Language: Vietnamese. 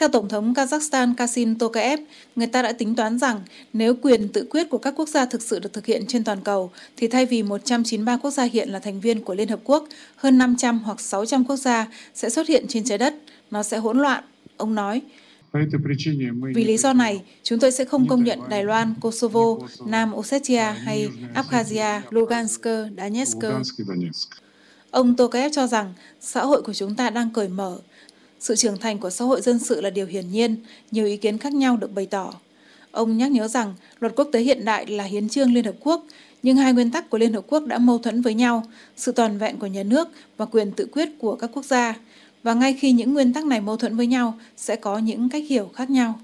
Theo Tổng thống Kazakhstan Kasim Tokayev, người ta đã tính toán rằng nếu quyền tự quyết của các quốc gia thực sự được thực hiện trên toàn cầu, thì thay vì 193 quốc gia hiện là thành viên của Liên Hợp Quốc, hơn 500 hoặc 600 quốc gia sẽ xuất hiện trên trái đất. Nó sẽ hỗn loạn, ông nói. Vì lý do này, chúng tôi sẽ không công nhận Đài Loan, Kosovo, Nam Ossetia hay Abkhazia, Lugansk, Donetsk. Ông Tokayev cho rằng xã hội của chúng ta đang cởi mở. Sự trưởng thành của xã hội dân sự là điều hiển nhiên, nhiều ý kiến khác nhau được bày tỏ. Ông nhắc nhớ rằng luật quốc tế hiện đại là hiến trương Liên Hợp Quốc, nhưng hai nguyên tắc của Liên Hợp Quốc đã mâu thuẫn với nhau, sự toàn vẹn của nhà nước và quyền tự quyết của các quốc gia. Và ngay khi những nguyên tắc này mâu thuẫn với nhau, sẽ có những cách hiểu khác nhau.